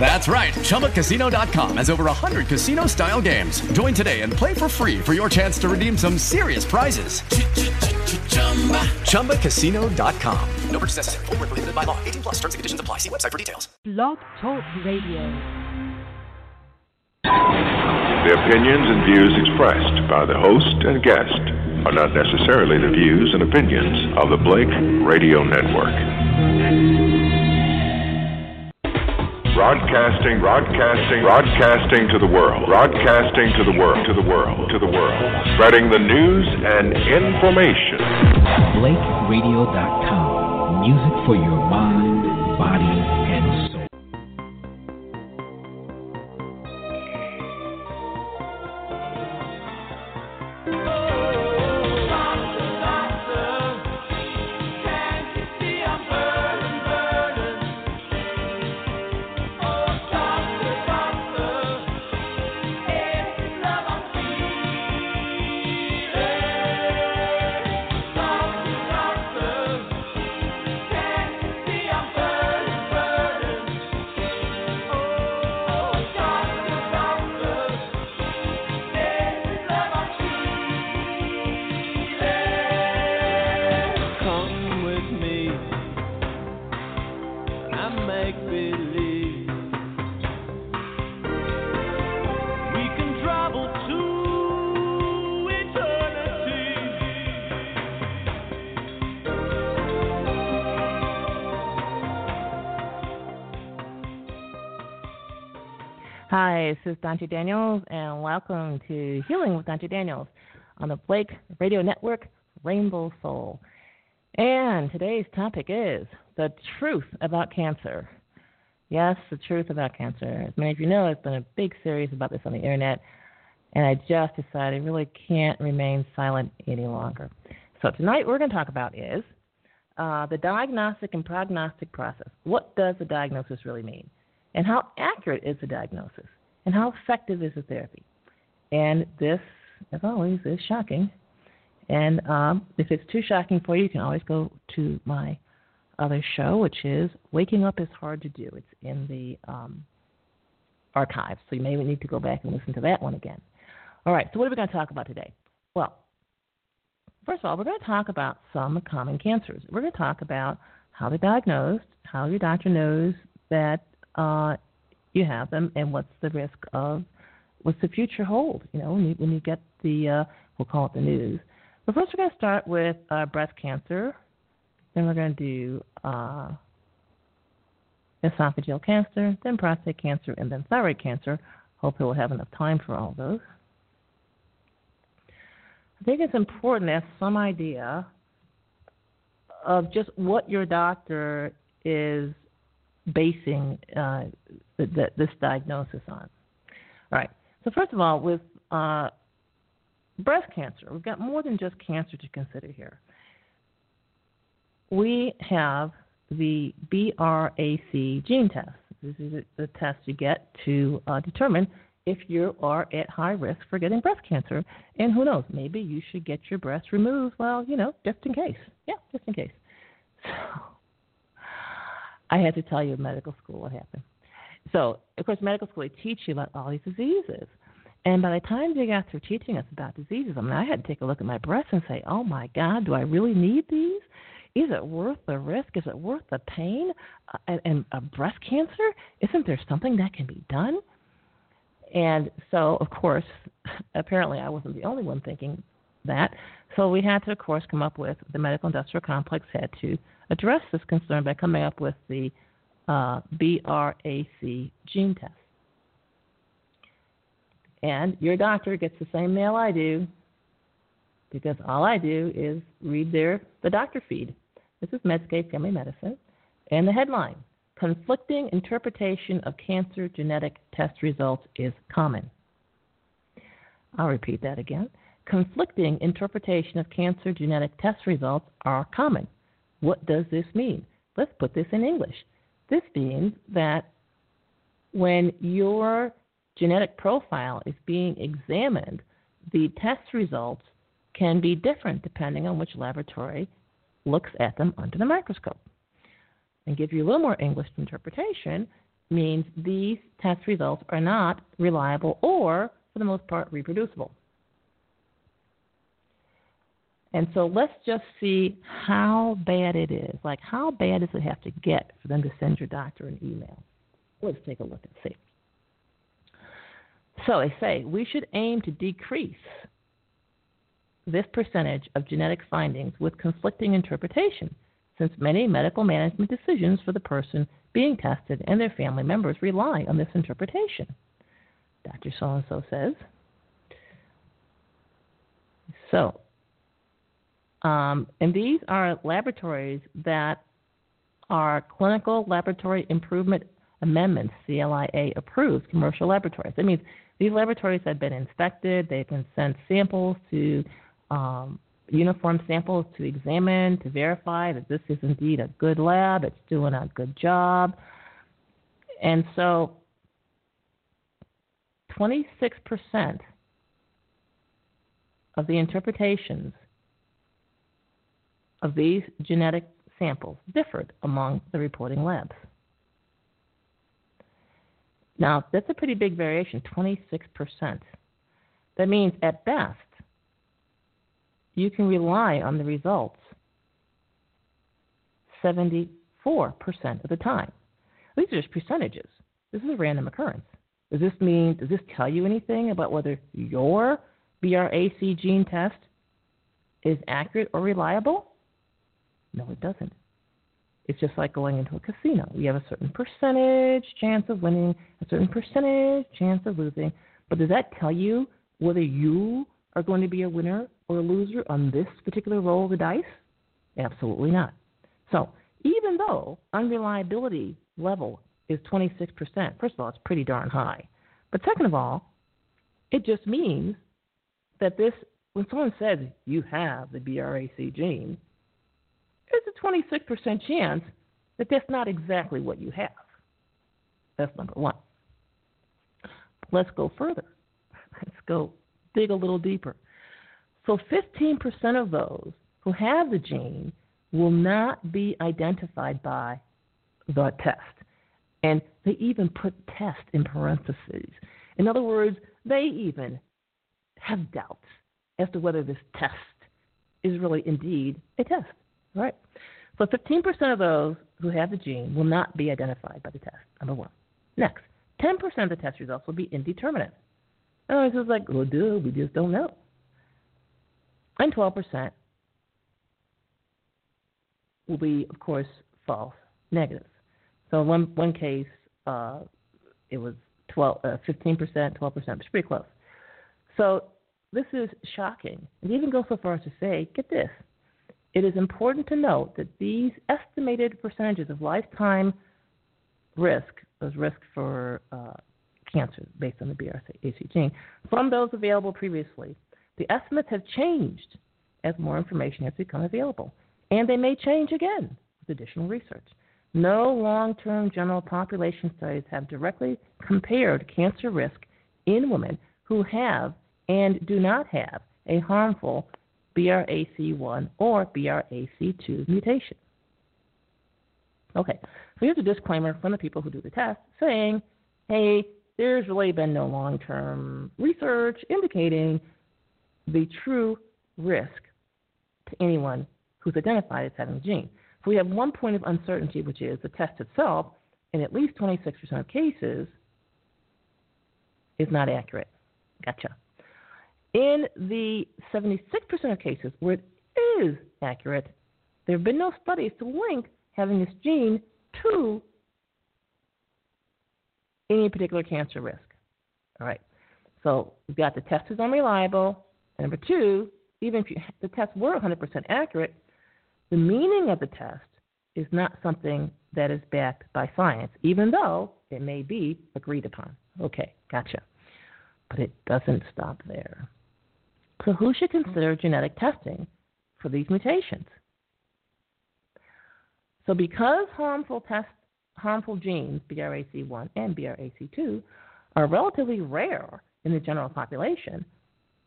That's right. ChumbaCasino.com has over 100 casino style games. Join today and play for free for your chance to redeem some serious prizes. ChumbaCasino.com. No purchase necessary. Full prohibited by law. 18 plus terms and conditions apply. See website for details. Blog Talk Radio. The opinions and views expressed by the host and guest are not necessarily the views and opinions of the Blake Radio Network. Broadcasting, broadcasting, broadcasting to the world. Broadcasting to the world, to the world, to the world. Spreading the news and information. BlakeRadio.com. Music for your mind, body, Hi, this is Dante Daniels, and welcome to Healing with Dante Daniels on the Blake Radio Network, Rainbow Soul. And today's topic is the truth about cancer. Yes, the truth about cancer. As many of you know, there's been a big series about this on the internet, and I just decided I really can't remain silent any longer. So tonight, we're going to talk about is uh, the diagnostic and prognostic process. What does the diagnosis really mean? And how accurate is the diagnosis? And how effective is the therapy? And this, as always, is shocking. And um, if it's too shocking for you, you can always go to my other show, which is Waking Up is Hard to Do. It's in the um, archives, so you may need to go back and listen to that one again. All right, so what are we going to talk about today? Well, first of all, we're going to talk about some common cancers. We're going to talk about how they're diagnosed, how your doctor knows that uh, you have them, and what's the risk of what's the future hold? You know, when you, when you get the uh, we'll call it the news. But first, we're going to start with uh, breast cancer. Then we're going to do uh, esophageal cancer, then prostate cancer, and then thyroid cancer. Hopefully, we'll have enough time for all those. I think it's important to have some idea of just what your doctor is basing uh, the, the, this diagnosis on. All right. So first of all, with uh, breast cancer, we've got more than just cancer to consider here. We have the BRCA gene test. This is the test you get to uh, determine if you are at high risk for getting breast cancer. And who knows, maybe you should get your breast removed. Well, you know, just in case. Yeah, just in case. So I had to tell you in medical school what happened. So, of course, medical school, they teach you about all these diseases. And by the time they got through teaching us about diseases, I mean, I had to take a look at my breast and say, oh my God, do I really need these? Is it worth the risk? Is it worth the pain? Uh, and, and a breast cancer? Isn't there something that can be done? And so, of course, apparently I wasn't the only one thinking that. So we had to, of course, come up with the medical industrial complex had to address this concern by coming up with the uh, BRCA gene test. And your doctor gets the same mail I do because all I do is read their the doctor feed. This is Medscape Family Medicine. And the headline Conflicting interpretation of cancer genetic test results is common. I'll repeat that again. Conflicting interpretation of cancer genetic test results are common. What does this mean? Let's put this in English. This means that when your genetic profile is being examined, the test results can be different depending on which laboratory looks at them under the microscope. And give you a little more English interpretation means these test results are not reliable or, for the most part, reproducible. And so let's just see how bad it is. Like, how bad does it have to get for them to send your doctor an email? Let's take a look and see. So they say we should aim to decrease this percentage of genetic findings with conflicting interpretation, since many medical management decisions for the person being tested and their family members rely on this interpretation. Dr. So and so says. So, um, and these are laboratories that are clinical laboratory improvement amendments, CLIA approved commercial laboratories. That means these laboratories have been inspected, they've been sent samples to um, uniform samples to examine, to verify that this is indeed a good lab, it's doing a good job. And so 26% of the interpretations of these genetic samples differed among the reporting labs. Now, that's a pretty big variation 26%. That means, at best, you can rely on the results 74% of the time. These are just percentages. This is a random occurrence. Does this mean, does this tell you anything about whether your BRCA gene test is accurate or reliable? No, it doesn't. It's just like going into a casino. We have a certain percentage chance of winning, a certain percentage chance of losing. But does that tell you whether you are going to be a winner or a loser on this particular roll of the dice? Absolutely not. So even though unreliability level is 26%, first of all, it's pretty darn high. But second of all, it just means that this, when someone says you have the BRCA gene, there's a 26% chance that that's not exactly what you have. That's number one. Let's go further. Let's go dig a little deeper. So 15% of those who have the gene will not be identified by the test. And they even put test in parentheses. In other words, they even have doubts as to whether this test is really indeed a test. Right. So 15% of those who have the gene will not be identified by the test, number one. Next, 10% of the test results will be indeterminate. Oh, it's just like, well, duh, we just don't know. And 12% will be, of course, false negative. So one one case, uh, it was 12, uh, 15%, 12%, it's pretty close. So this is shocking. And even go so far as to say, get this, it is important to note that these estimated percentages of lifetime risk, those risks for uh, cancer based on the BRCA gene, from those available previously, the estimates have changed as more information has become available, and they may change again with additional research. No long term general population studies have directly compared cancer risk in women who have and do not have a harmful BRCA1 or BRCA2 mutation. Okay, so here's a disclaimer from the people who do the test saying, hey, there's really been no long term research indicating the true risk to anyone who's identified as having the gene. So we have one point of uncertainty, which is the test itself, in at least 26% of cases, is not accurate. Gotcha. In the 76% of cases where it is accurate, there have been no studies to link having this gene to any particular cancer risk. All right. So we've got the test is unreliable. And number two, even if you, the tests were 100% accurate, the meaning of the test is not something that is backed by science, even though it may be agreed upon. Okay, gotcha. But it doesn't stop there. So, who should mm-hmm. consider genetic testing for these mutations? So, because harmful tests harmful genes, BRCA1 and BRCA2, are relatively rare in the general population,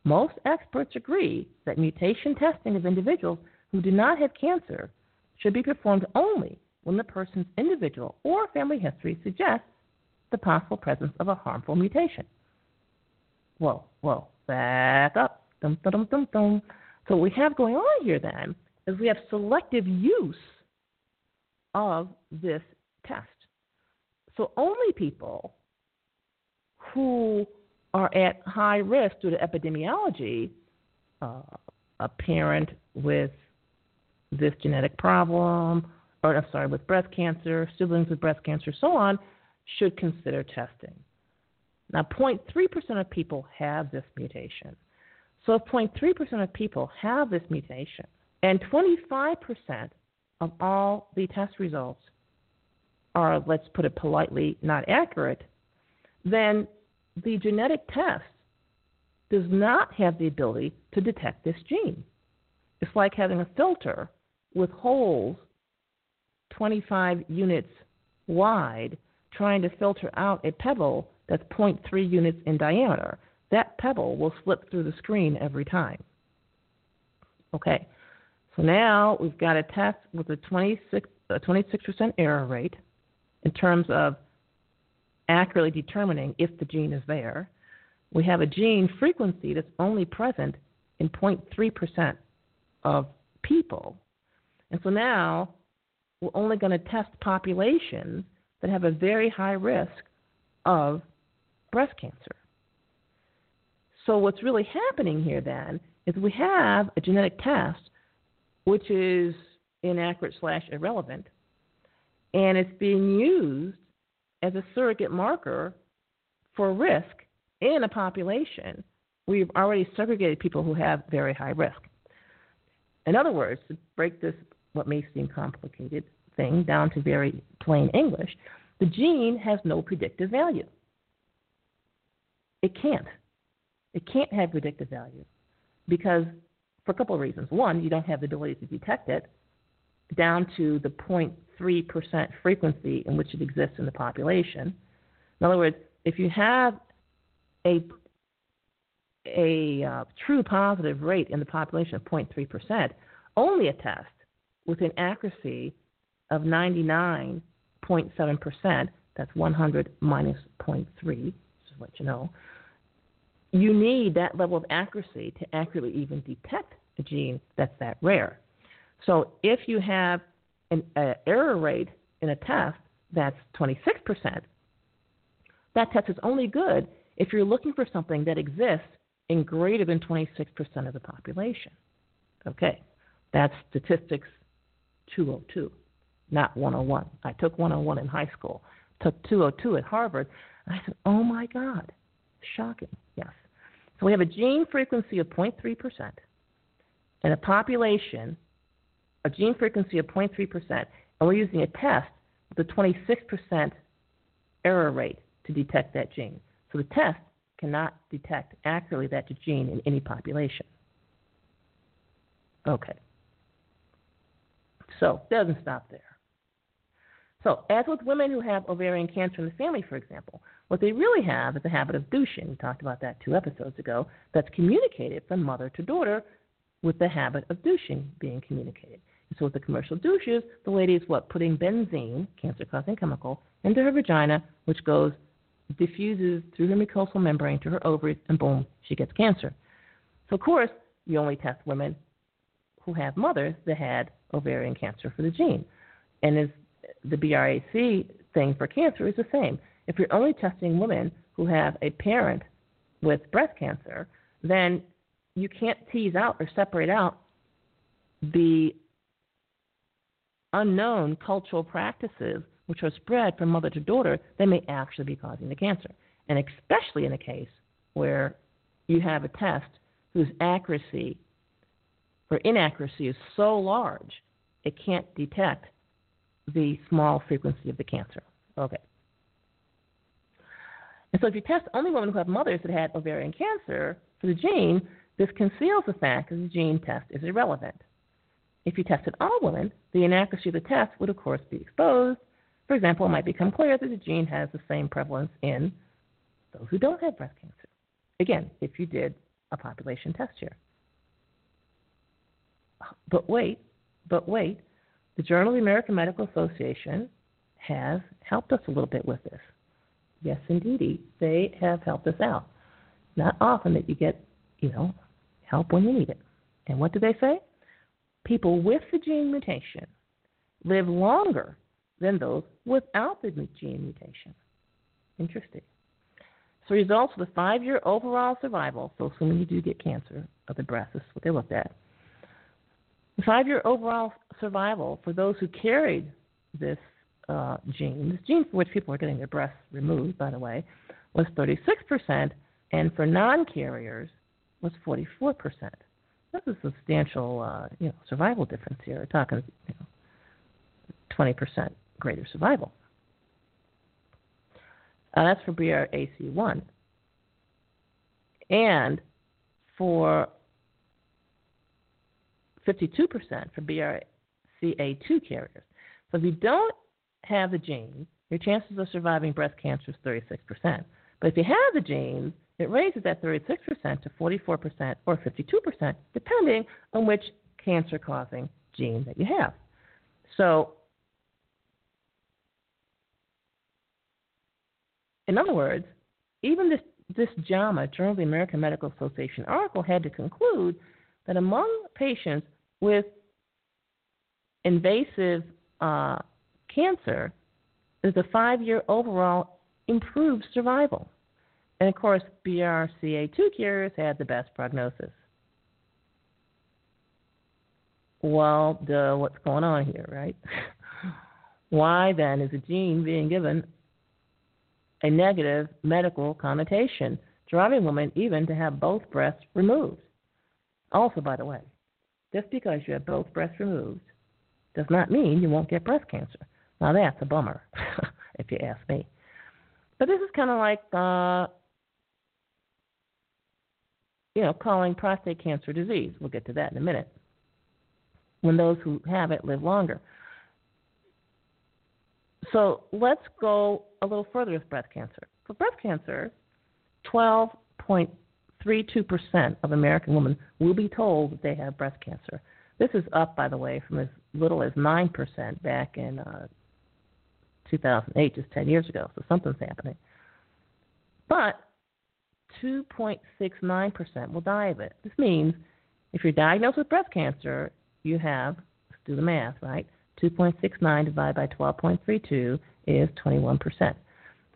most experts agree that mutation testing of individuals who do not have cancer should be performed only when the person's individual or family history suggests the possible presence of a harmful mutation. Whoa, whoa, back up. Dum, dum, dum, dum. So what we have going on here then is we have selective use of this test. So only people who are at high risk due to epidemiology, uh, a parent with this genetic problem, or I'm sorry, with breast cancer, siblings with breast cancer, so on, should consider testing. Now, 0.3% of people have this mutation. So, if 0.3% of people have this mutation, and 25% of all the test results are, let's put it politely, not accurate, then the genetic test does not have the ability to detect this gene. It's like having a filter with holes 25 units wide trying to filter out a pebble that's 0.3 units in diameter. That pebble will slip through the screen every time. Okay, so now we've got a test with a 26, a 26% error rate in terms of accurately determining if the gene is there. We have a gene frequency that's only present in 0.3% of people. And so now we're only going to test populations that have a very high risk of breast cancer. So what's really happening here then is we have a genetic test which is inaccurate slash irrelevant, and it's being used as a surrogate marker for risk in a population. We've already segregated people who have very high risk. In other words, to break this, what may seem complicated thing down to very plain English, the gene has no predictive value. It can't. It can't have predictive value because, for a couple of reasons. One, you don't have the ability to detect it down to the 0.3% frequency in which it exists in the population. In other words, if you have a a uh, true positive rate in the population of 0.3%, only a test with an accuracy of 99.7%, that's 100 minus 0.3, just to let you know, you need that level of accuracy to accurately even detect a gene that's that rare. So if you have an uh, error rate in a test that's 26%, that test is only good if you're looking for something that exists in greater than 26% of the population. Okay, that's statistics 202, not 101. I took 101 in high school, took 202 at Harvard. And I said, oh my God, shocking. Yes. So we have a gene frequency of 0.3% and a population a gene frequency of 0.3%, and we're using a test with a 26% error rate to detect that gene. So the test cannot detect accurately that gene in any population. Okay. So it doesn't stop there. So, as with women who have ovarian cancer in the family, for example, what they really have is a habit of douching. We talked about that two episodes ago. That's communicated from mother to daughter with the habit of douching being communicated. So with the commercial douches, the lady is what? Putting benzene, cancer-causing chemical, into her vagina, which goes, diffuses through her mucosal membrane to her ovaries, and boom, she gets cancer. So of course, you only test women who have mothers that had ovarian cancer for the gene. And as the BRCA thing for cancer is the same. If you're only testing women who have a parent with breast cancer, then you can't tease out or separate out the unknown cultural practices which are spread from mother to daughter that may actually be causing the cancer. And especially in a case where you have a test whose accuracy or inaccuracy is so large it can't detect the small frequency of the cancer. Okay. And so if you test only women who have mothers that had ovarian cancer for the gene, this conceals the fact that the gene test is irrelevant. If you tested all women, the inaccuracy of the test would, of course, be exposed, For example, it might become clear that the gene has the same prevalence in those who don't have breast cancer. Again, if you did a population test here. But wait, but wait, the Journal of the American Medical Association has helped us a little bit with this. Yes, indeedy, they have helped us out. Not often that you get, you know, help when you need it. And what do they say? People with the gene mutation live longer than those without the gene mutation. Interesting. So results of the five-year overall survival, so assuming you do get cancer of the breast, is what they looked at. The five-year overall survival for those who carried this uh, gene, for which people are getting their breasts removed, by the way, was 36%, and for non-carriers was 44%. That's a substantial, uh, you know, survival difference here. We're talking, you know, 20% greater survival. Uh, that's for BRCA1. And for 52% for BRCA2 carriers. So if you don't have the gene, your chances of surviving breast cancer is 36%. But if you have the gene, it raises that 36% to 44% or 52%, depending on which cancer causing gene that you have. So, in other words, even this, this JAMA, Journal of the American Medical Association article, had to conclude that among patients with invasive uh, cancer, there's a five year overall improved survival. And of course, BRCA2 carriers had the best prognosis. Well, duh, what's going on here, right? Why then is a gene being given a negative medical connotation, driving women even to have both breasts removed? Also, by the way, just because you have both breasts removed does not mean you won't get breast cancer. Now, that's a bummer, if you ask me. But this is kind of like uh, you know, calling prostate cancer disease. We'll get to that in a minute. When those who have it live longer. So let's go a little further with breast cancer. For breast cancer, 12.32% of American women will be told that they have breast cancer. This is up, by the way, from as little as 9% back in uh, 2008, just 10 years ago. So something's happening. But 2.69% will die of it. This means if you're diagnosed with breast cancer, you have, let's do the math, right? 2.69 divided by 12.32 is 21%.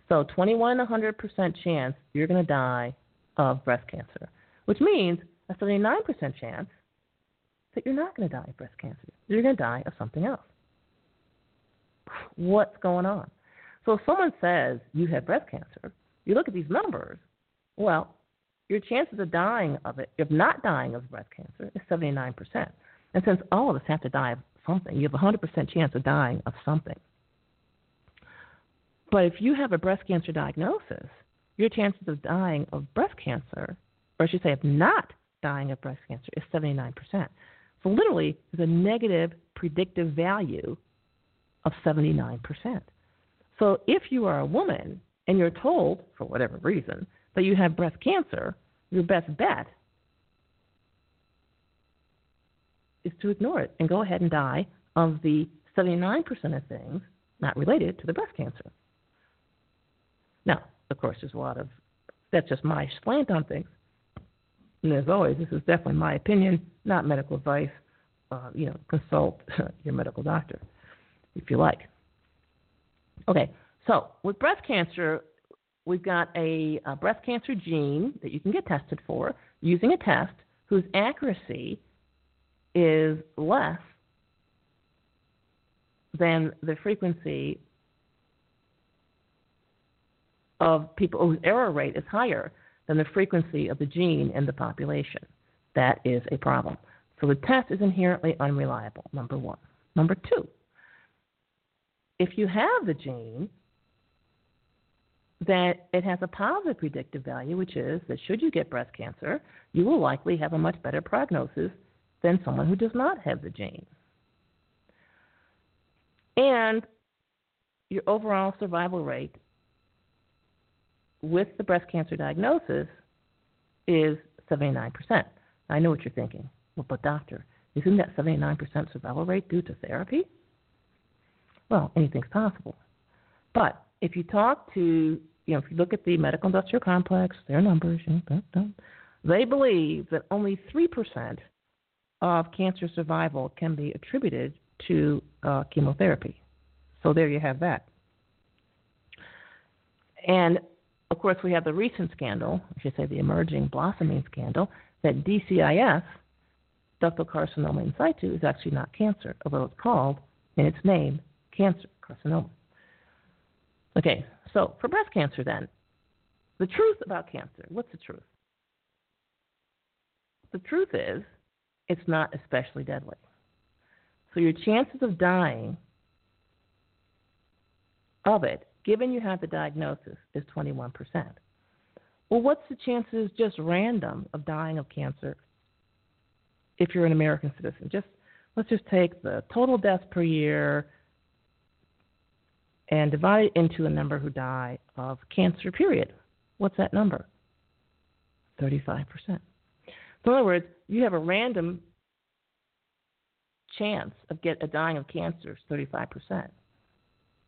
So 21 100% chance you're going to die of breast cancer, which means a 79% chance that you're not going to die of breast cancer. You're going to die of something else. What's going on? So if someone says you have breast cancer, you look at these numbers well, your chances of dying of it, if not dying of breast cancer, is 79%. And since all of us have to die of something, you have a 100% chance of dying of something. But if you have a breast cancer diagnosis, your chances of dying of breast cancer, or I should say of not dying of breast cancer, is 79%. So literally, there's a negative predictive value of 79%. So if you are a woman and you're told, for whatever reason, that you have breast cancer, your best bet is to ignore it and go ahead and die of the 79% of things not related to the breast cancer. Now, of course, there's a lot of that's just my slant on things. And as always, this is definitely my opinion, not medical advice. Uh, you know, consult your medical doctor if you like. Okay, so with breast cancer, we've got a, a, breast cancer gene that you can get tested for using a test whose accuracy is less than the frequency of people whose error rate is higher than the frequency of the gene in the population. That is a problem. So the test is inherently unreliable, number one. Number two, if you have the gene, that it has a positive predictive value, which is that should you get breast cancer, you will likely have a much better prognosis than someone who does not have the gene. And your overall survival rate with the breast cancer diagnosis is 79%. I know what you're thinking. Well, but doctor, isn't that 79% survival rate due to therapy? Well, anything's possible. But if you talk to, you know, if you look at the medical industrial complex, their numbers, you know, they believe that only 3% of cancer survival can be attributed to uh, chemotherapy. So there you have that. And of course, we have the recent scandal, I should say the emerging blossoming scandal, that DCIS, ductal carcinoma in situ, is actually not cancer, although it's called in its name cancer carcinoma. Okay, so for breast cancer, then, the truth about cancer what's the truth? The truth is, it's not especially deadly. So your chances of dying of it, given you have the diagnosis, is 21%. Well, what's the chances just random of dying of cancer if you're an American citizen? Just let's just take the total deaths per year and divide it into a number who die of cancer, period. What's that number? 35%. So, in other words, you have a random chance of get a dying of cancer is 35%.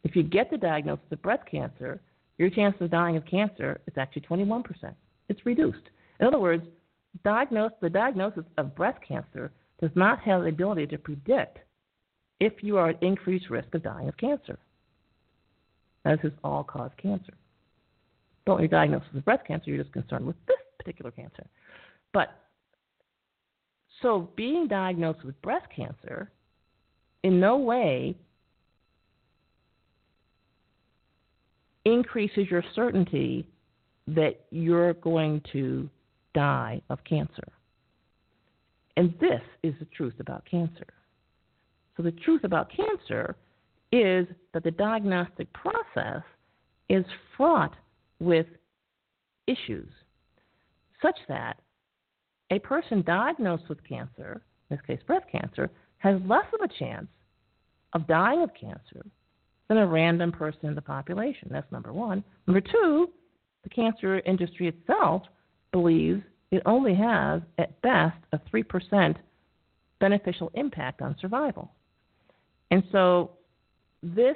If you get the diagnosis of breast cancer, your chance of dying of cancer is actually 21%. It's reduced. In other words, diagnose, the diagnosis of breast cancer does not have the ability to predict if you are at increased risk of dying of cancer. This is all cause cancer. Don't you're diagnosed with breast cancer, you're just concerned with this particular cancer. But so being diagnosed with breast cancer in no way increases your certainty that you're going to die of cancer. And this is the truth about cancer. So, the truth about cancer is that the diagnostic process is fraught with issues such that a person diagnosed with cancer, in this case breast cancer, has less of a chance of dying of cancer than a random person in the population. That's number one. Number two, the cancer industry itself believes it only has, at best, a 3% beneficial impact on survival. And so this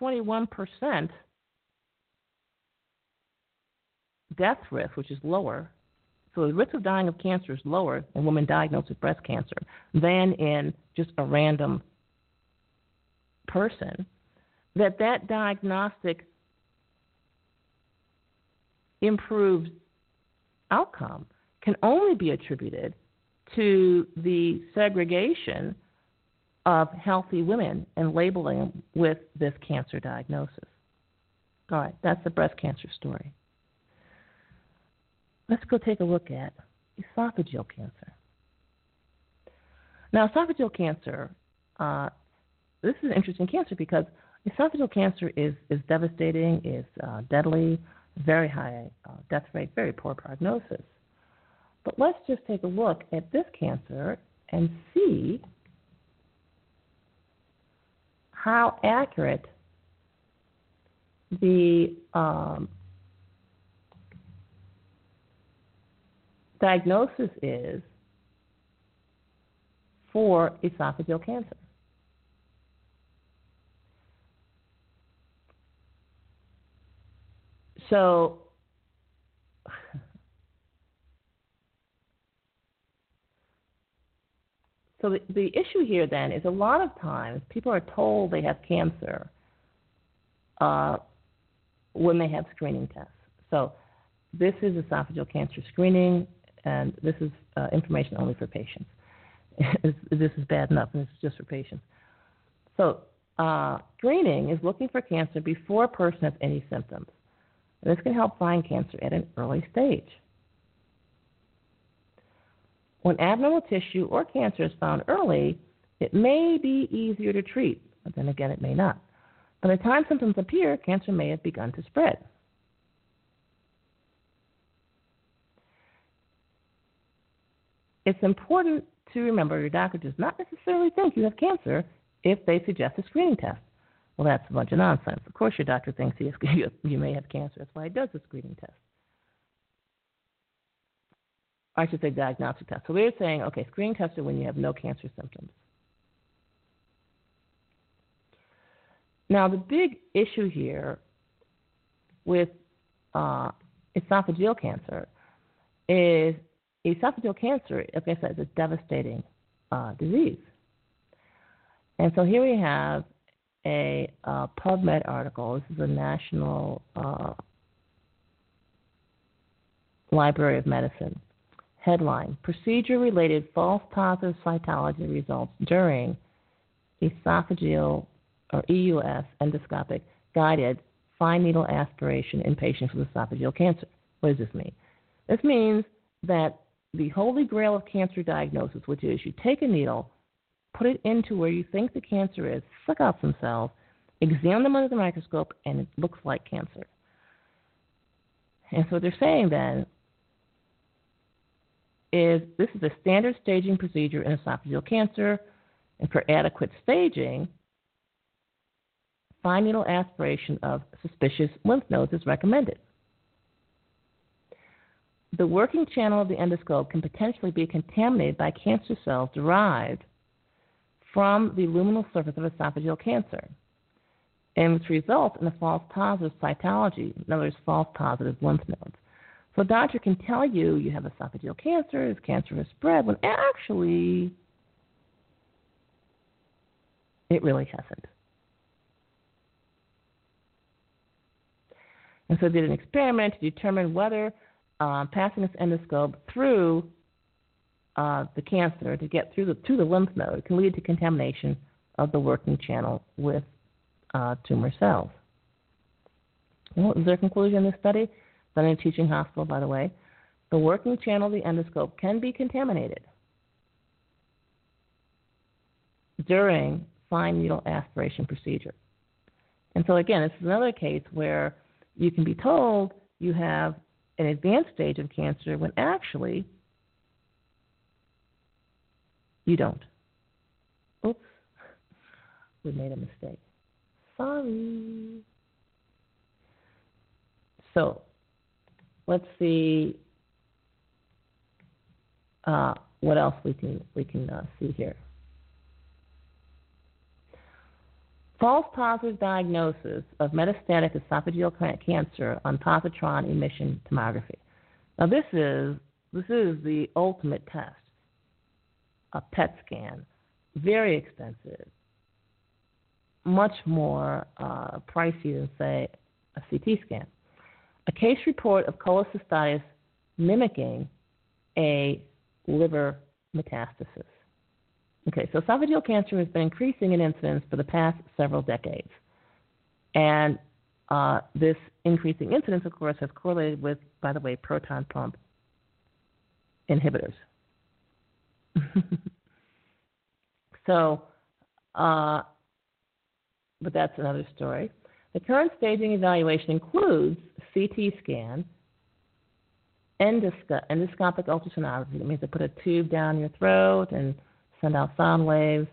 21% death risk, which is lower, so the risk of dying of cancer is lower in women diagnosed with breast cancer than in just a random person, that that diagnostic improved outcome can only be attributed to the segregation of healthy women and labeling them with this cancer diagnosis. All right, that's the breast cancer story. Let's go take a look at esophageal cancer. Now, esophageal cancer, uh, this is an interesting cancer because esophageal cancer is, is devastating, is uh, deadly, very high uh, death rate, very poor prognosis. But let's just take a look at this cancer and see how accurate the um, diagnosis is for esophageal cancer. So, So the, the issue here then is a lot of times people are told they have cancer uh, when they have screening tests. So this is esophageal cancer screening, and this is uh, information only for patients. this is bad enough, and this is just for patients. So uh, screening is looking for cancer before a person has any symptoms. And this can help find cancer at an early stage. When abnormal tissue or cancer is found early, it may be easier to treat, but then again, it may not. By the time symptoms appear, cancer may have begun to spread. It's important to remember your doctor does not necessarily think you have cancer if they suggest a screening test. Well, that's a bunch of nonsense. Of course, your doctor thinks you, may have cancer. That's why he does the screening test. I should say diagnostic test. So we're saying, okay, screening test is when you have no cancer symptoms. Now, the big issue here with uh, esophageal cancer is esophageal cancer, like I said, is a devastating uh, disease. And so here we have a uh, PubMed article. This is a National uh, Library of Medicine. Headline Procedure related false positive cytology results during esophageal or EUS endoscopic guided fine needle aspiration in patients with esophageal cancer. What does this mean? This means that the holy grail of cancer diagnosis, which is you take a needle, put it into where you think the cancer is, suck out some cells, examine them under the microscope, and it looks like cancer. And so what they're saying then is this is a standard staging procedure in esophageal cancer, and for adequate staging, fine needle aspiration of suspicious lymph nodes is recommended. The working channel of the endoscope can potentially be contaminated by cancer cells derived from the luminal surface of esophageal cancer, and which results in a false positive cytology, in other words, false positive lymph nodes. So a doctor can tell you you have esophageal cancer, cancer has spread, when actually it really hasn't. And so they did an experiment to determine whether uh, passing this endoscope through uh, the cancer to get through the to the lymph node can lead to contamination of the working channel with uh, tumor cells. what was their conclusion in this study? Done in a teaching hospital, by the way. The working channel of the endoscope can be contaminated during fine needle aspiration procedure. And so again, this is another case where you can be told you have an advanced stage of cancer when actually you don't. Oops, we made a mistake. Sorry. So let's see uh, what else we can we can uh, see here. false positive diagnosis of metastatic esophageal cancer on positron emission tomography. Now this is this is the ultimate test. A PET scan, very expensive, much more uh, pricey than say a CT scan. A case report of cholecystitis mimicking a liver metastasis. Okay, so esophageal cancer has been increasing in incidence for the past several decades. And uh, this increasing incidence, of course, has correlated with, by the way, proton pump inhibitors. so, uh, but that's another story. The current staging evaluation includes CT scan, endosco- endoscopic ultrasonography. That means they put a tube down your throat and send out sound waves,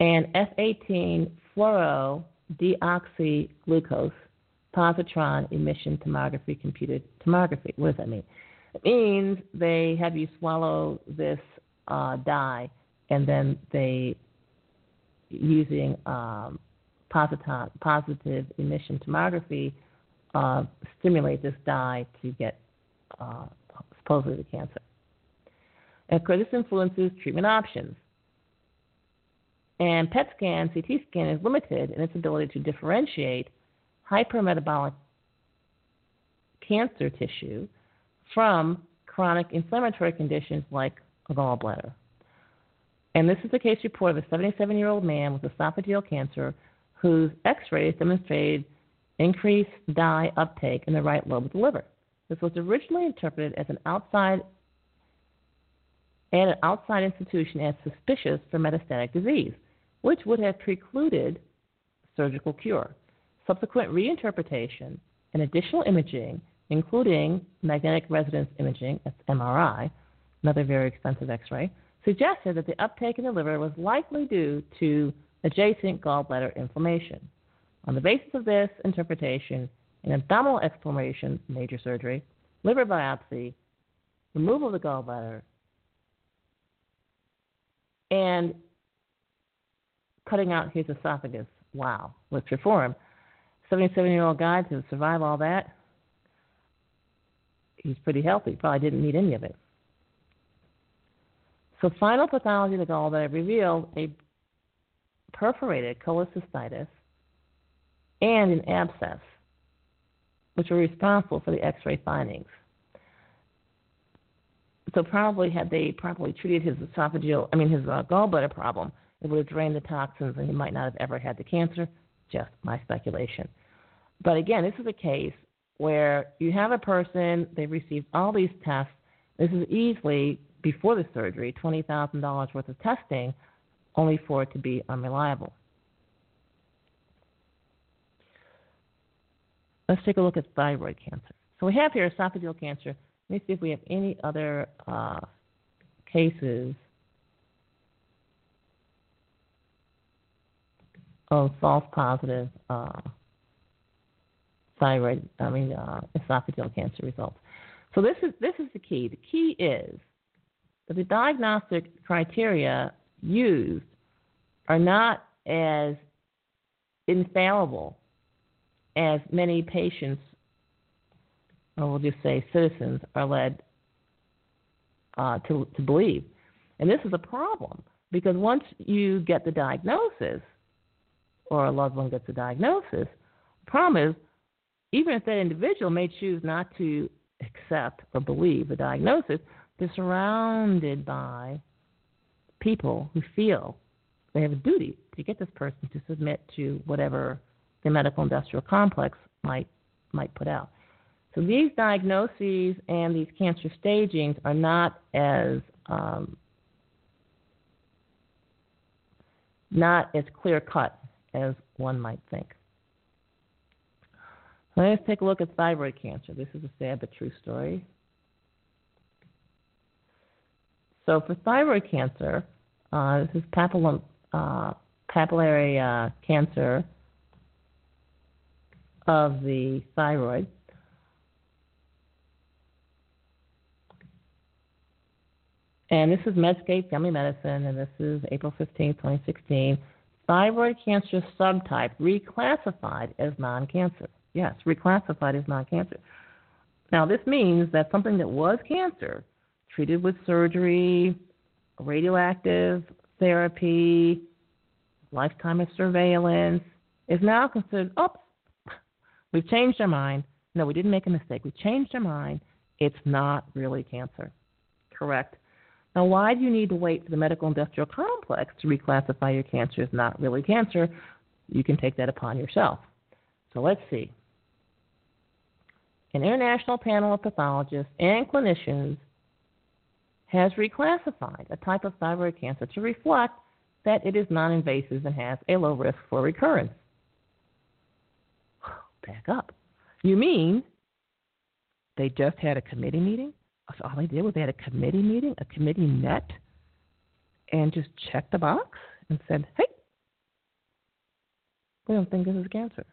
and F18 fluorodeoxyglucose positron emission tomography computed tomography. What does that mean? It means they have you swallow this uh, dye, and then they, using um, positon, positive emission tomography, uh, stimulate this dye to get uh, supposedly the cancer. And of course, this influences treatment options. And PET scan, CT scan is limited in its ability to differentiate hypermetabolic cancer tissue from chronic inflammatory conditions like a gallbladder. And this is a case report of a 77 year old man with esophageal cancer whose x rays demonstrated increased dye uptake in the right lobe of the liver. This was originally interpreted as an outside and an outside institution as suspicious for metastatic disease, which would have precluded surgical cure. Subsequent reinterpretation and additional imaging, including magnetic resonance imaging, that's MRI, another very expensive X ray, suggested that the uptake in the liver was likely due to adjacent gallbladder inflammation. On the basis of this interpretation, an abdominal exploration, major surgery, liver biopsy, removal of the gallbladder, and cutting out his esophagus, wow, was performed. 77 year old guy to survive all that, he's pretty healthy. Probably didn't need any of it. So, final pathology of the gallbladder revealed a perforated cholecystitis and an abscess, which were responsible for the X-ray findings. So, probably had they properly treated his esophageal, I mean his uh, gallbladder problem, it would have drained the toxins, and he might not have ever had the cancer. Just my speculation. But again, this is a case where you have a person, they've received all these tests. This is easily, before the surgery, $20,000 worth of testing, only for it to be unreliable. Let's take a look at thyroid cancer. So we have here esophageal cancer. Let me see if we have any other uh, cases of false positive uh, thyroid, I mean, uh, esophageal cancer results. So this is this is the key. The key is that the diagnostic criteria used are not as infallible as many patients, or we'll just say citizens, are led uh, to to believe. And this is a problem because once you get the diagnosis, or a loved one gets a diagnosis, the problem is even if that individual may choose not to accept or believe the diagnosis, they're surrounded by people who feel they have a duty to get this person to submit to whatever the medical industrial complex might might put out. So these diagnoses and these cancer stagings are not as um, not as clear cut as one might think. Let's take a look at thyroid cancer. This is a sad but true story. So, for thyroid cancer, uh, this is uh, papillary uh, cancer of the thyroid. And this is Medscape Family Medicine, and this is April 15, 2016. Thyroid cancer subtype reclassified as non cancer. Yes, reclassified as non cancer. Now, this means that something that was cancer, treated with surgery, radioactive therapy, lifetime of surveillance, is now considered, oops, we've changed our mind. No, we didn't make a mistake. We changed our mind. It's not really cancer. Correct. Now, why do you need to wait for the medical industrial complex to reclassify your cancer as not really cancer? You can take that upon yourself. So let's see an international panel of pathologists and clinicians has reclassified a type of thyroid cancer to reflect that it is non invasive and has a low risk for recurrence. Back up. You mean they just had a committee meeting? So all they did was they had a committee meeting, a committee met, and just checked the box and said, hey, we don't think this is cancer.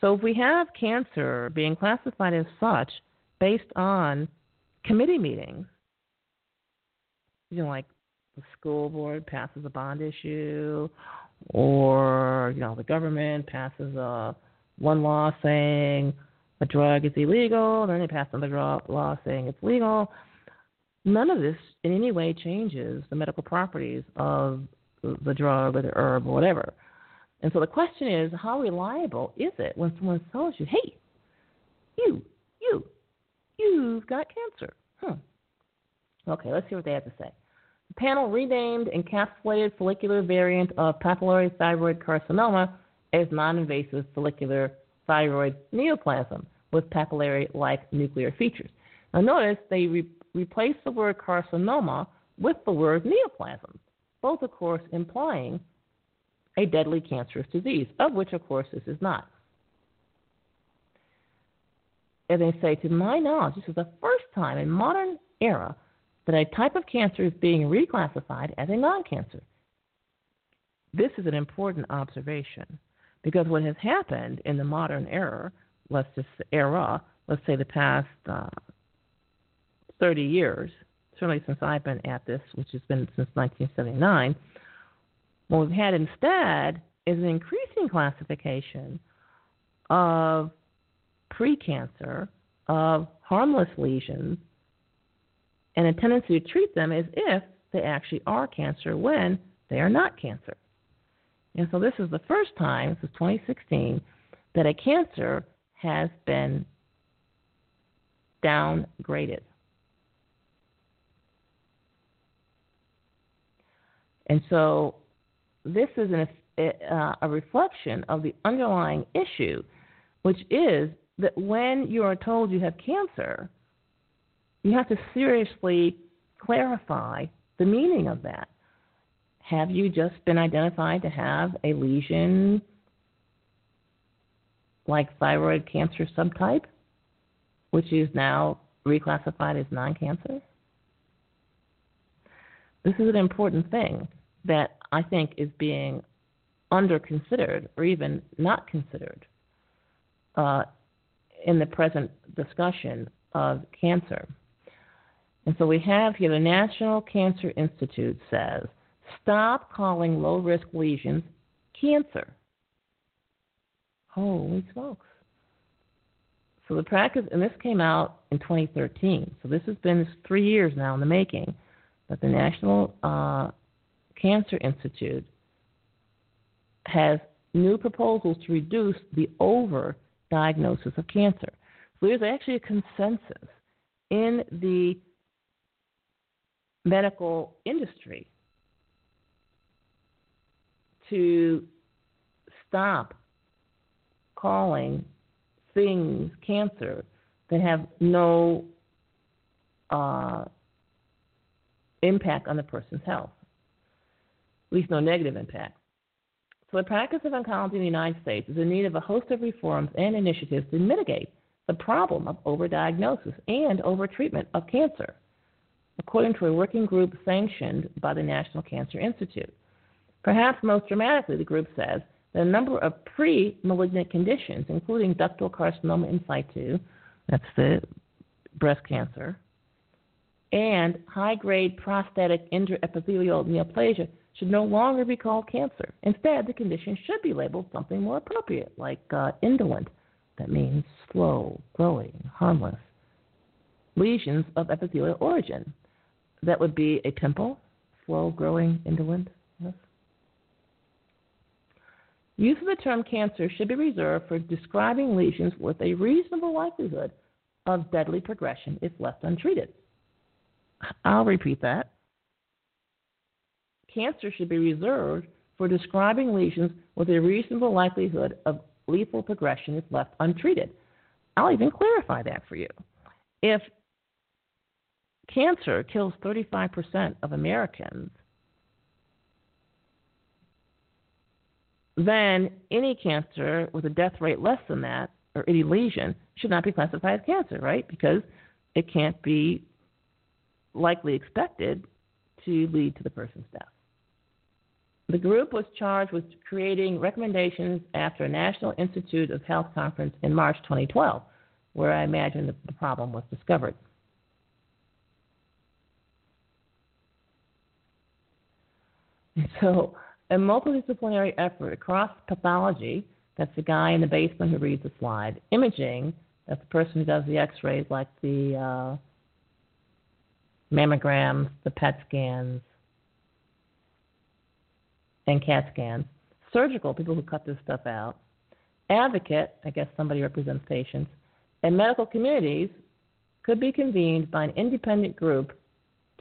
So if we have cancer being classified as such based on committee meetings, you know, like the school board passes a bond issue, or you know, the government passes a one law saying a drug is illegal, then they pass another law saying it's legal. None of this in any way changes the medical properties of the drug or the herb or whatever. And so the question is, how reliable is it when someone tells you, hey, you, you, you've got cancer? Hmm. Okay, let's see what they have to say. The panel renamed encapsulated follicular variant of papillary thyroid carcinoma as non-invasive follicular thyroid neoplasm with papillary-like nuclear features. Now notice they re- replaced the word carcinoma with the word neoplasm, both of course implying a deadly cancerous disease, of which, of course, this is not. And they say, to my knowledge, this is the first time in modern era that a type of cancer is being reclassified as a non-cancer. this is an important observation because what has happened in the modern era, let's just era, let's say the past uh, 30 years, certainly since I've been at this, which has been since 1979, what we've had instead is an increasing classification of precancer, of harmless lesions, and a tendency to treat them as if they actually are cancer when they are not cancer. And so this is the first time, this is 2016, that a cancer has been downgraded. And so this is an, uh, a reflection of the underlying issue, which is that when you are told you have cancer, you have to seriously clarify the meaning of that. Have you just been identified to have a lesion like thyroid cancer subtype, which is now reclassified as non cancer? This is an important thing that I think is being under considered or even not considered uh, in the present discussion of cancer. And so we have here the National Cancer Institute says stop calling low risk lesions cancer. Holy smokes. So the practice, and this came out in 2013, so this has been three years now in the making, but the National uh, Cancer Institute has new proposals to reduce the over diagnosis of cancer. So there's actually a consensus in the medical industry to stop calling things cancer that have no uh, impact on the person's health, at least no negative impact. So, the practice of oncology in the United States is in need of a host of reforms and initiatives to mitigate the problem of overdiagnosis and overtreatment of cancer according to a working group sanctioned by the National Cancer Institute. Perhaps most dramatically, the group says that a number of pre malignant conditions, including ductal carcinoma in situ, that's the breast cancer, and high grade prostatic intraepithelial neoplasia, should no longer be called cancer. Instead, the condition should be labeled something more appropriate, like uh, indolent. That means slow, growing, harmless. Lesions of epithelial origin that would be a pimple, slow growing indolent. Yes. Use of the term cancer should be reserved for describing lesions with a reasonable likelihood of deadly progression if left untreated. I'll repeat that. Cancer should be reserved for describing lesions with a reasonable likelihood of lethal progression if left untreated. I'll even clarify that for you. If cancer kills 35% of Americans, then any cancer with a death rate less than that, or any lesion, should not be classified as cancer, right? Because it can't be likely expected to lead to the person's death. The group was charged with creating recommendations after a National Institute of Health conference in March 2012, where I imagine the problem was discovered. So, a multidisciplinary effort across pathology that's the guy in the basement who reads the slide, imaging that's the person who does the x rays, like the uh, mammograms, the PET scans, and CAT scans, surgical, people who cut this stuff out, advocate, I guess somebody represents patients, and medical communities could be convened by an independent group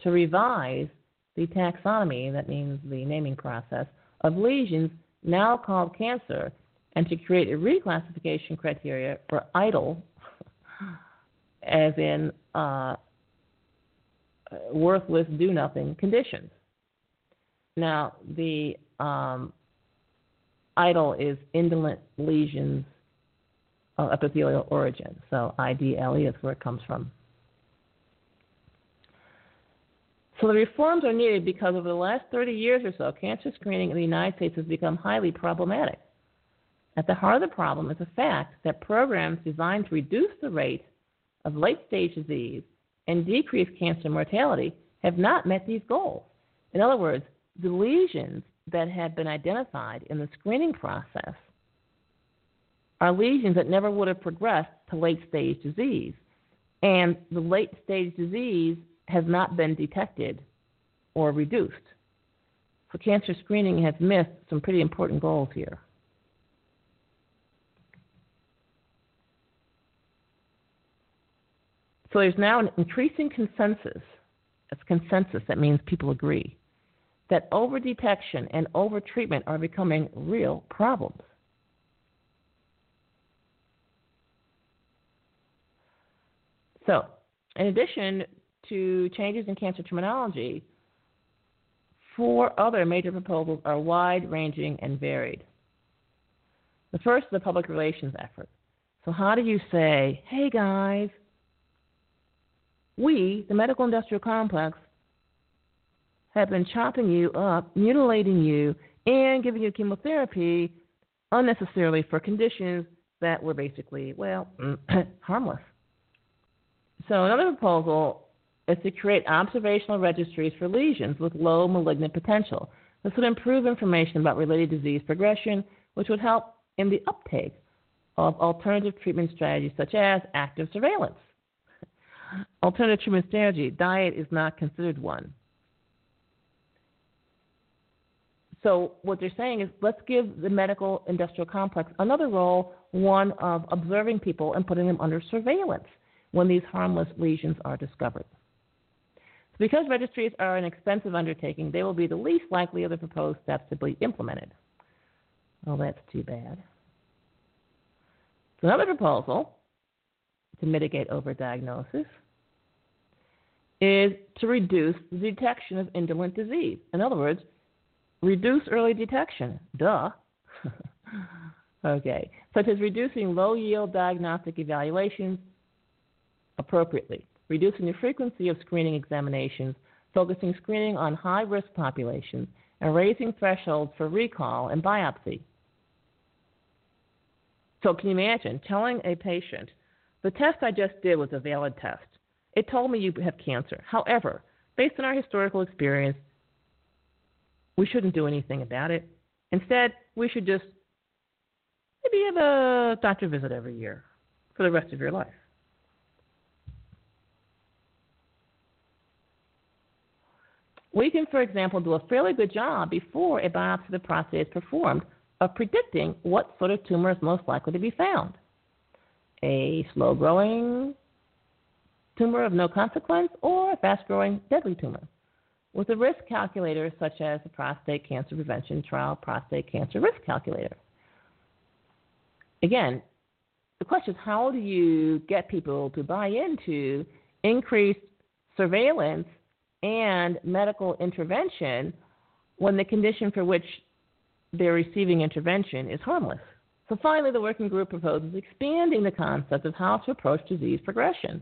to revise the taxonomy, that means the naming process, of lesions now called cancer and to create a reclassification criteria for idle, as in uh, worthless, do nothing conditions. Now, the um, is indolent lesions of epithelial origin. So IDLE is where it comes from. So the reforms are needed because over the last 30 years or so, cancer screening in the United States has become highly problematic. At the heart of the problem is the fact that programs designed to reduce the rate of late stage disease and decrease cancer mortality have not met these goals. In other words, the lesions that had been identified in the screening process are lesions that never would have progressed to late stage disease. And the late stage disease has not been detected or reduced. So cancer screening has missed some pretty important goals here. So there's now an increasing consensus. It's consensus, that means people agree, that overdetection and overtreatment are becoming real problems. So, in addition to changes in cancer terminology, four other major proposals are wide ranging and varied. The first is the public relations effort. So, how do you say, hey guys, we, the medical industrial complex, have been chopping you up, mutilating you, and giving you chemotherapy unnecessarily for conditions that were basically, well, harmless. So, another proposal is to create observational registries for lesions with low malignant potential. This would improve information about related disease progression, which would help in the uptake of alternative treatment strategies such as active surveillance. Alternative treatment strategy, diet is not considered one. So, what they're saying is let's give the medical industrial complex another role, one of observing people and putting them under surveillance when these harmless lesions are discovered. So because registries are an expensive undertaking, they will be the least likely of the proposed steps to be implemented. Well, that's too bad. So another proposal to mitigate overdiagnosis is to reduce the detection of indolent disease. In other words, reduce early detection. Duh. okay. Such as reducing low yield diagnostic evaluations appropriately, reducing the frequency of screening examinations, focusing screening on high risk populations, and raising thresholds for recall and biopsy. So, can you imagine telling a patient, the test I just did was a valid test? It told me you have cancer. However, based on our historical experience, we shouldn't do anything about it. Instead, we should just maybe have a doctor visit every year for the rest of your life. We can, for example, do a fairly good job before a biopsy of the prostate is performed of predicting what sort of tumor is most likely to be found. A slow growing tumor of no consequence or a fast growing deadly tumor. With a risk calculator such as the Prostate Cancer Prevention Trial Prostate Cancer Risk Calculator. Again, the question is how do you get people to buy into increased surveillance and medical intervention when the condition for which they're receiving intervention is harmless. So finally, the working group proposes expanding the concept of how to approach disease progression.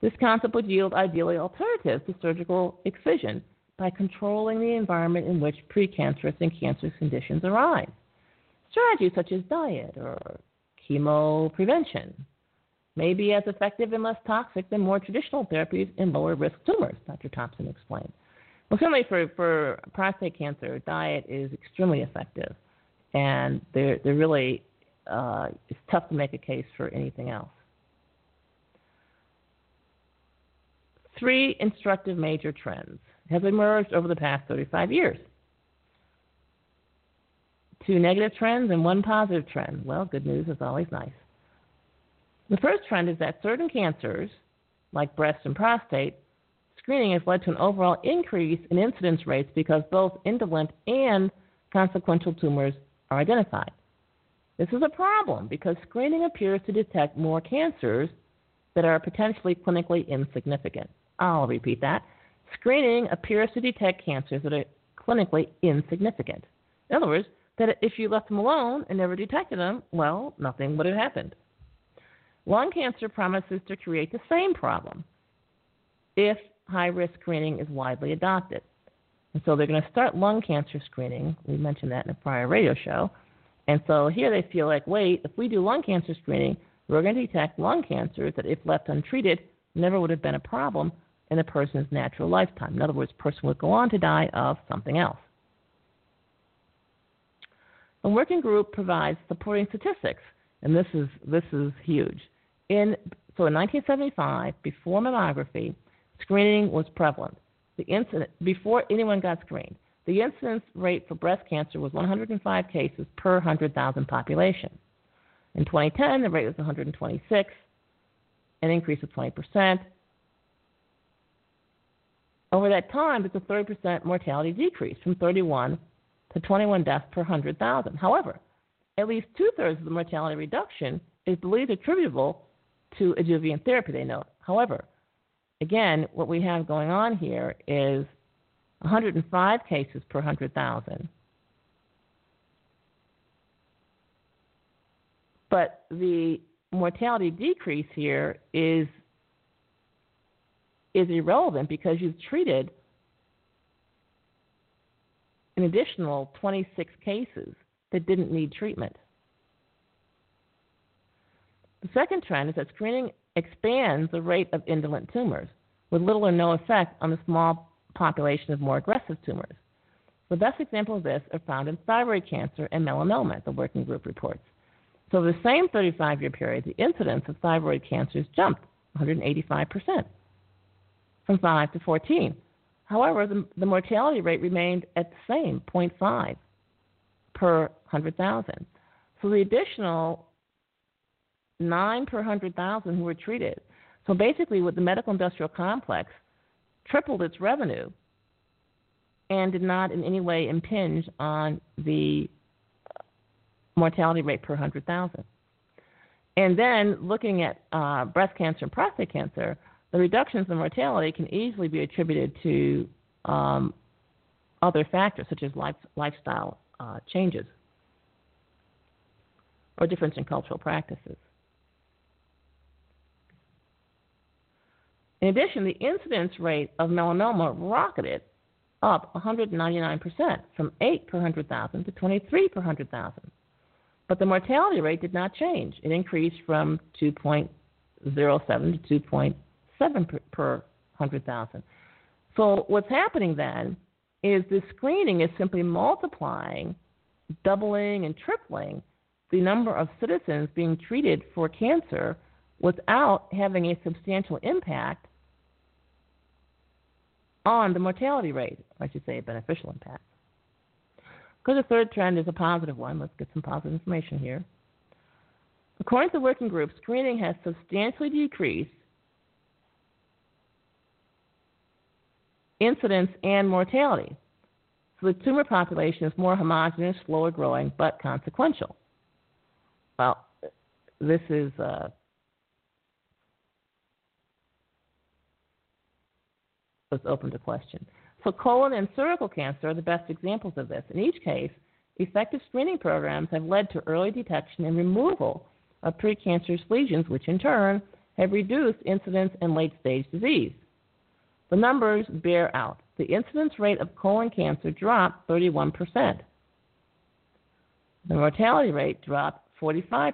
This concept would yield ideally alternatives to surgical excision by controlling the environment in which precancerous and cancerous conditions arise. Strategies such as diet or chemo prevention may be as effective and less toxic than more traditional therapies in lower risk tumors, Dr. Thompson explained. Well, certainly for, for prostate cancer, diet is extremely effective, and there, there really uh, it's tough to make a case for anything else. Three instructive major trends have emerged over the past 35 years. Two negative trends and one positive trend. Well, good news is always nice. The first trend is that certain cancers, like breast and prostate, screening has led to an overall increase in incidence rates because both indolent and consequential tumors are identified. This is a problem because screening appears to detect more cancers that are potentially clinically insignificant. I'll repeat that. Screening appears to detect cancers that are clinically insignificant. In other words, that if you left them alone and never detected them, well, nothing would have happened. Lung cancer promises to create the same problem. If high risk screening is widely adopted. And so they're going to start lung cancer screening. We mentioned that in a prior radio show. And so here they feel like, wait, if we do lung cancer screening, we're going to detect lung cancers that, if left untreated, never would have been a problem in a person's natural lifetime. In other words, a person would go on to die of something else. The working group provides supporting statistics, and this is this is huge. In so in 1975, before mammography, screening was prevalent. The incident before anyone got screened, the incidence rate for breast cancer was 105 cases per 100,000 population. In 2010, the rate was 126, an increase of 20%. Over that time, it's a 30% mortality decrease from 31 to 21 deaths per 100,000. However, at least two thirds of the mortality reduction is believed attributable to adjuvant therapy, they note. However, again, what we have going on here is 105 cases per 100,000. But the mortality decrease here is is irrelevant because you've treated an additional 26 cases that didn't need treatment. The second trend is that screening expands the rate of indolent tumors with little or no effect on the small population of more aggressive tumors. The best examples of this are found in thyroid cancer and melanoma, the working group reports. So, over the same 35 year period, the incidence of thyroid cancers jumped 185%, from 5 to 14. However, the, the mortality rate remained at the same 0.5 per 100,000. So the additional 9 per 100,000 who were treated. So basically, with the medical industrial complex, tripled its revenue and did not in any way impinge on the mortality rate per 100,000. And then looking at uh, breast cancer and prostate cancer, the reductions in mortality can easily be attributed to um, other factors such as life, lifestyle uh, changes or difference in cultural practices. In addition, the incidence rate of melanoma rocketed up 199% from 8 per 100,000 to 23 per 100,000. But the mortality rate did not change. It increased from 2.07 to 2.7 seven per, per hundred thousand. So what's happening then is the screening is simply multiplying, doubling, and tripling the number of citizens being treated for cancer without having a substantial impact on the mortality rate. I should say a beneficial impact. Because the third trend is a positive one. Let's get some positive information here. According to the working group, screening has substantially decreased incidence, and mortality. So the tumor population is more homogeneous, slower growing, but consequential. Well, this is uh, was open to question. So colon and cervical cancer are the best examples of this. In each case, effective screening programs have led to early detection and removal of precancerous lesions, which in turn have reduced incidence and late stage disease. The numbers bear out. The incidence rate of colon cancer dropped 31%. The mortality rate dropped 45%.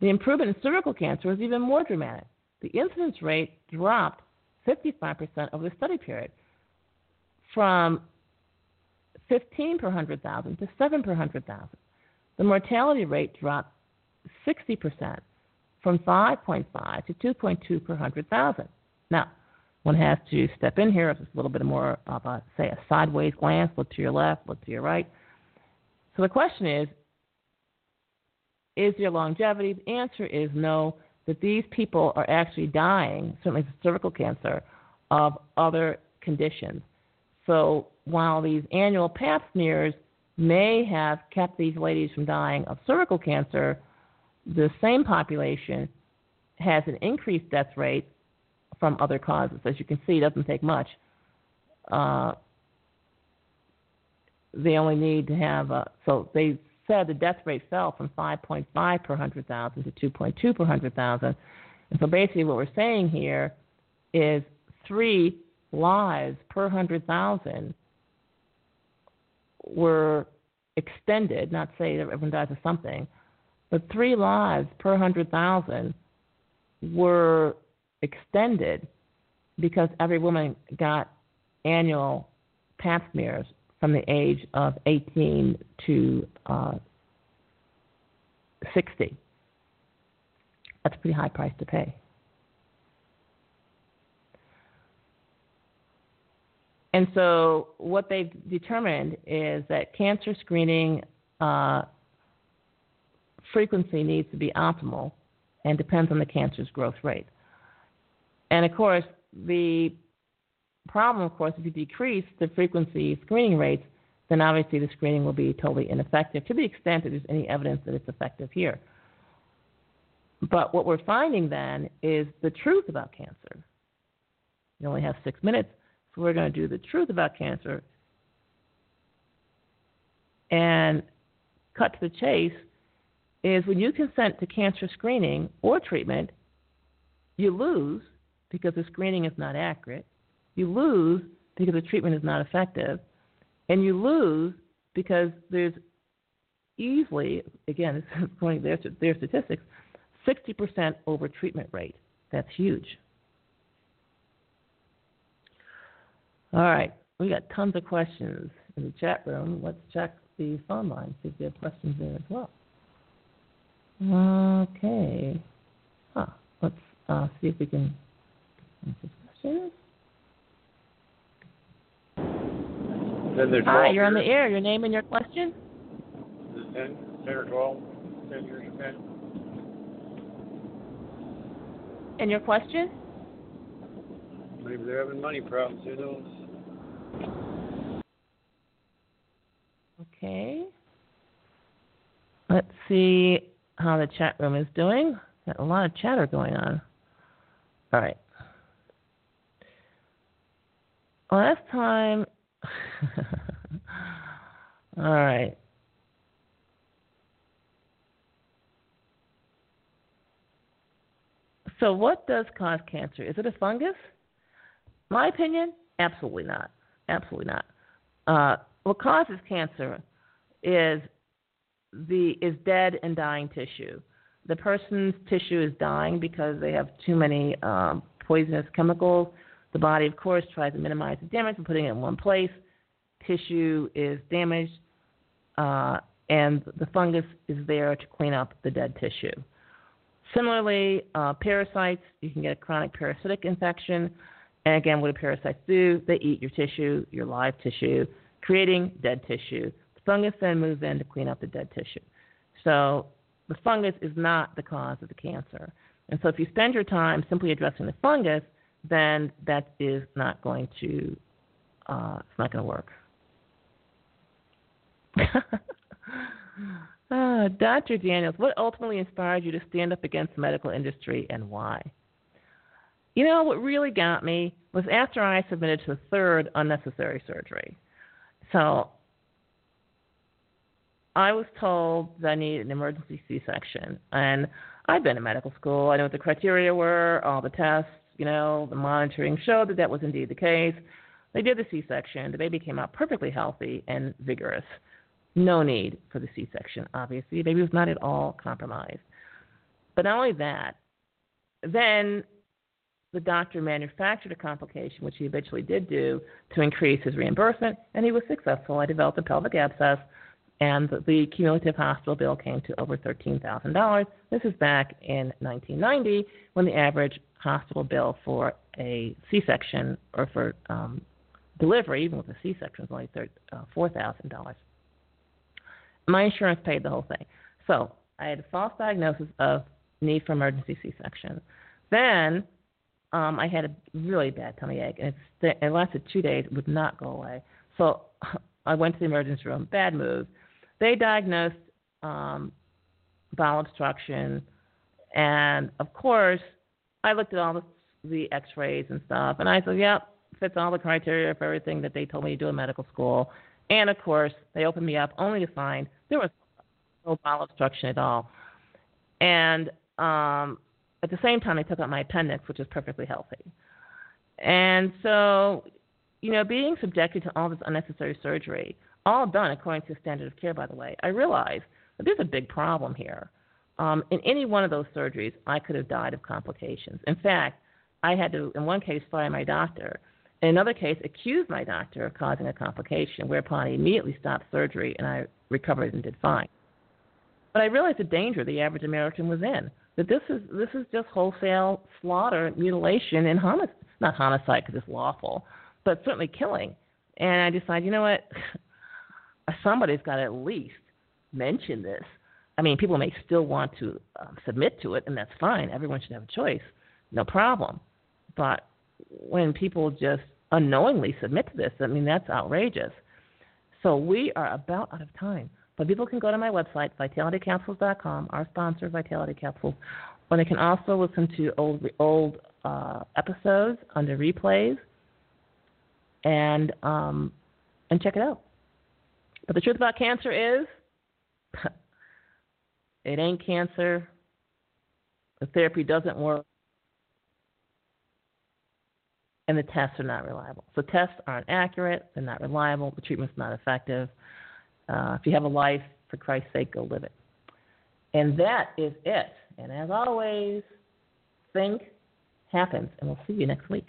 The improvement in cervical cancer was even more dramatic. The incidence rate dropped 55% over the study period from 15 per 100,000 to 7 per 100,000. The mortality rate dropped 60% from 5.5 to 2.2 per 100,000. Now, one has to step in here. It's a little bit more of a, say, a sideways glance, look to your left, look to your right. So the question is, is there longevity? The answer is no, that these people are actually dying, certainly cervical cancer, of other conditions. So while these annual pap smears may have kept these ladies from dying of cervical cancer, the same population has an increased death rate from other causes. As you can see, it doesn't take much. Uh, they only need to have, uh, so they said, the death rate fell from 5.5 per 100,000 to 2.2 per 100,000. And so basically, what we're saying here is three lives per 100,000 were extended, not say that everyone dies of something, but three lives per 100,000 were extended because every woman got annual pap smears from the age of 18 to uh, 60. That's a pretty high price to pay. And so, what they've determined is that cancer screening uh, frequency needs to be optimal and depends on the cancer's growth rate. And of course, the problem, of course, if you decrease the frequency screening rates, then obviously the screening will be totally ineffective to the extent that there's any evidence that it's effective here. But what we're finding then is the truth about cancer. You only have six minutes, so we're going to do the truth about cancer and cut to the chase is when you consent to cancer screening or treatment, you lose because the screening is not accurate. You lose because the treatment is not effective. And you lose because there's easily, again, according to their, their statistics, 60% over treatment rate. That's huge. All right, we got tons of questions in the chat room. Let's check the phone line, see if there have questions there as well. Okay. Huh. Let's uh, see if we can answer questions. Hi, you're on the air. Your name and your question? 10, 10 or 12, 10 years of 10. And your question? Maybe they're having money problems, who knows? Okay. Let's see how the chat room is doing. Got a lot of chatter going on. All right. Last time. All right. So, what does cause cancer? Is it a fungus? My opinion, absolutely not. Absolutely not. Uh, what causes cancer is the is dead and dying tissue. The person's tissue is dying because they have too many um, poisonous chemicals. The body, of course, tries to minimize the damage by putting it in one place. Tissue is damaged, uh, and the fungus is there to clean up the dead tissue. Similarly, uh, parasites, you can get a chronic parasitic infection. And again, what do parasites do? They eat your tissue, your live tissue, creating dead tissue. Fungus then moves in to clean up the dead tissue. So the fungus is not the cause of the cancer. And so if you spend your time simply addressing the fungus, then that is not going to uh, it's not going to work. uh, Dr. Daniels, what ultimately inspired you to stand up against the medical industry and why? You know, what really got me was after I submitted to a third unnecessary surgery. So I was told that I needed an emergency C section. And I'd been in medical school. I knew what the criteria were, all the tests, you know, the monitoring showed that that was indeed the case. They did the C section. The baby came out perfectly healthy and vigorous. No need for the C section, obviously. The baby was not at all compromised. But not only that, then the doctor manufactured a complication, which he eventually did do, to increase his reimbursement, and he was successful. I developed a pelvic abscess, and the cumulative hospital bill came to over $13,000. This is back in 1990 when the average hospital bill for a C-section or for um, delivery, even with a C-section, was only uh, $4,000. My insurance paid the whole thing. So I had a false diagnosis of need for emergency C-section. Then um, I had a really bad tummy ache, and it, it lasted two days. It would not go away. So I went to the emergency room. Bad move. They diagnosed um, bowel obstruction, and of course, I looked at all the, the X-rays and stuff, and I said, "Yep, fits all the criteria for everything that they told me to do in medical school." And of course, they opened me up only to find there was no bowel obstruction at all. And um, at the same time, they took out my appendix, which is perfectly healthy. And so, you know, being subjected to all this unnecessary surgery, all done according to standard of care, by the way, I realized that there's a big problem here. Um, in any one of those surgeries, I could have died of complications. In fact, I had to, in one case, fire my doctor. In another case, accuse my doctor of causing a complication, whereupon he immediately stopped surgery and I recovered and did fine. But I realized the danger the average American was in. That this is this is just wholesale slaughter, mutilation, and homicide. Not homicide because it's lawful, but certainly killing. And I decided, you know what? Somebody's got to at least mention this. I mean, people may still want to um, submit to it, and that's fine. Everyone should have a choice, no problem. But when people just unknowingly submit to this, I mean, that's outrageous. So we are about out of time. But people can go to my website, vitalitycapsules.com, our sponsor, Vitality Capsules, or they can also listen to old old uh, episodes under replays and um, and check it out. But the truth about cancer is, it ain't cancer. The therapy doesn't work, and the tests are not reliable. So tests aren't accurate. They're not reliable. The treatment's not effective. Uh, if you have a life, for Christ's sake, go live it. And that is it. And as always, think happens. And we'll see you next week.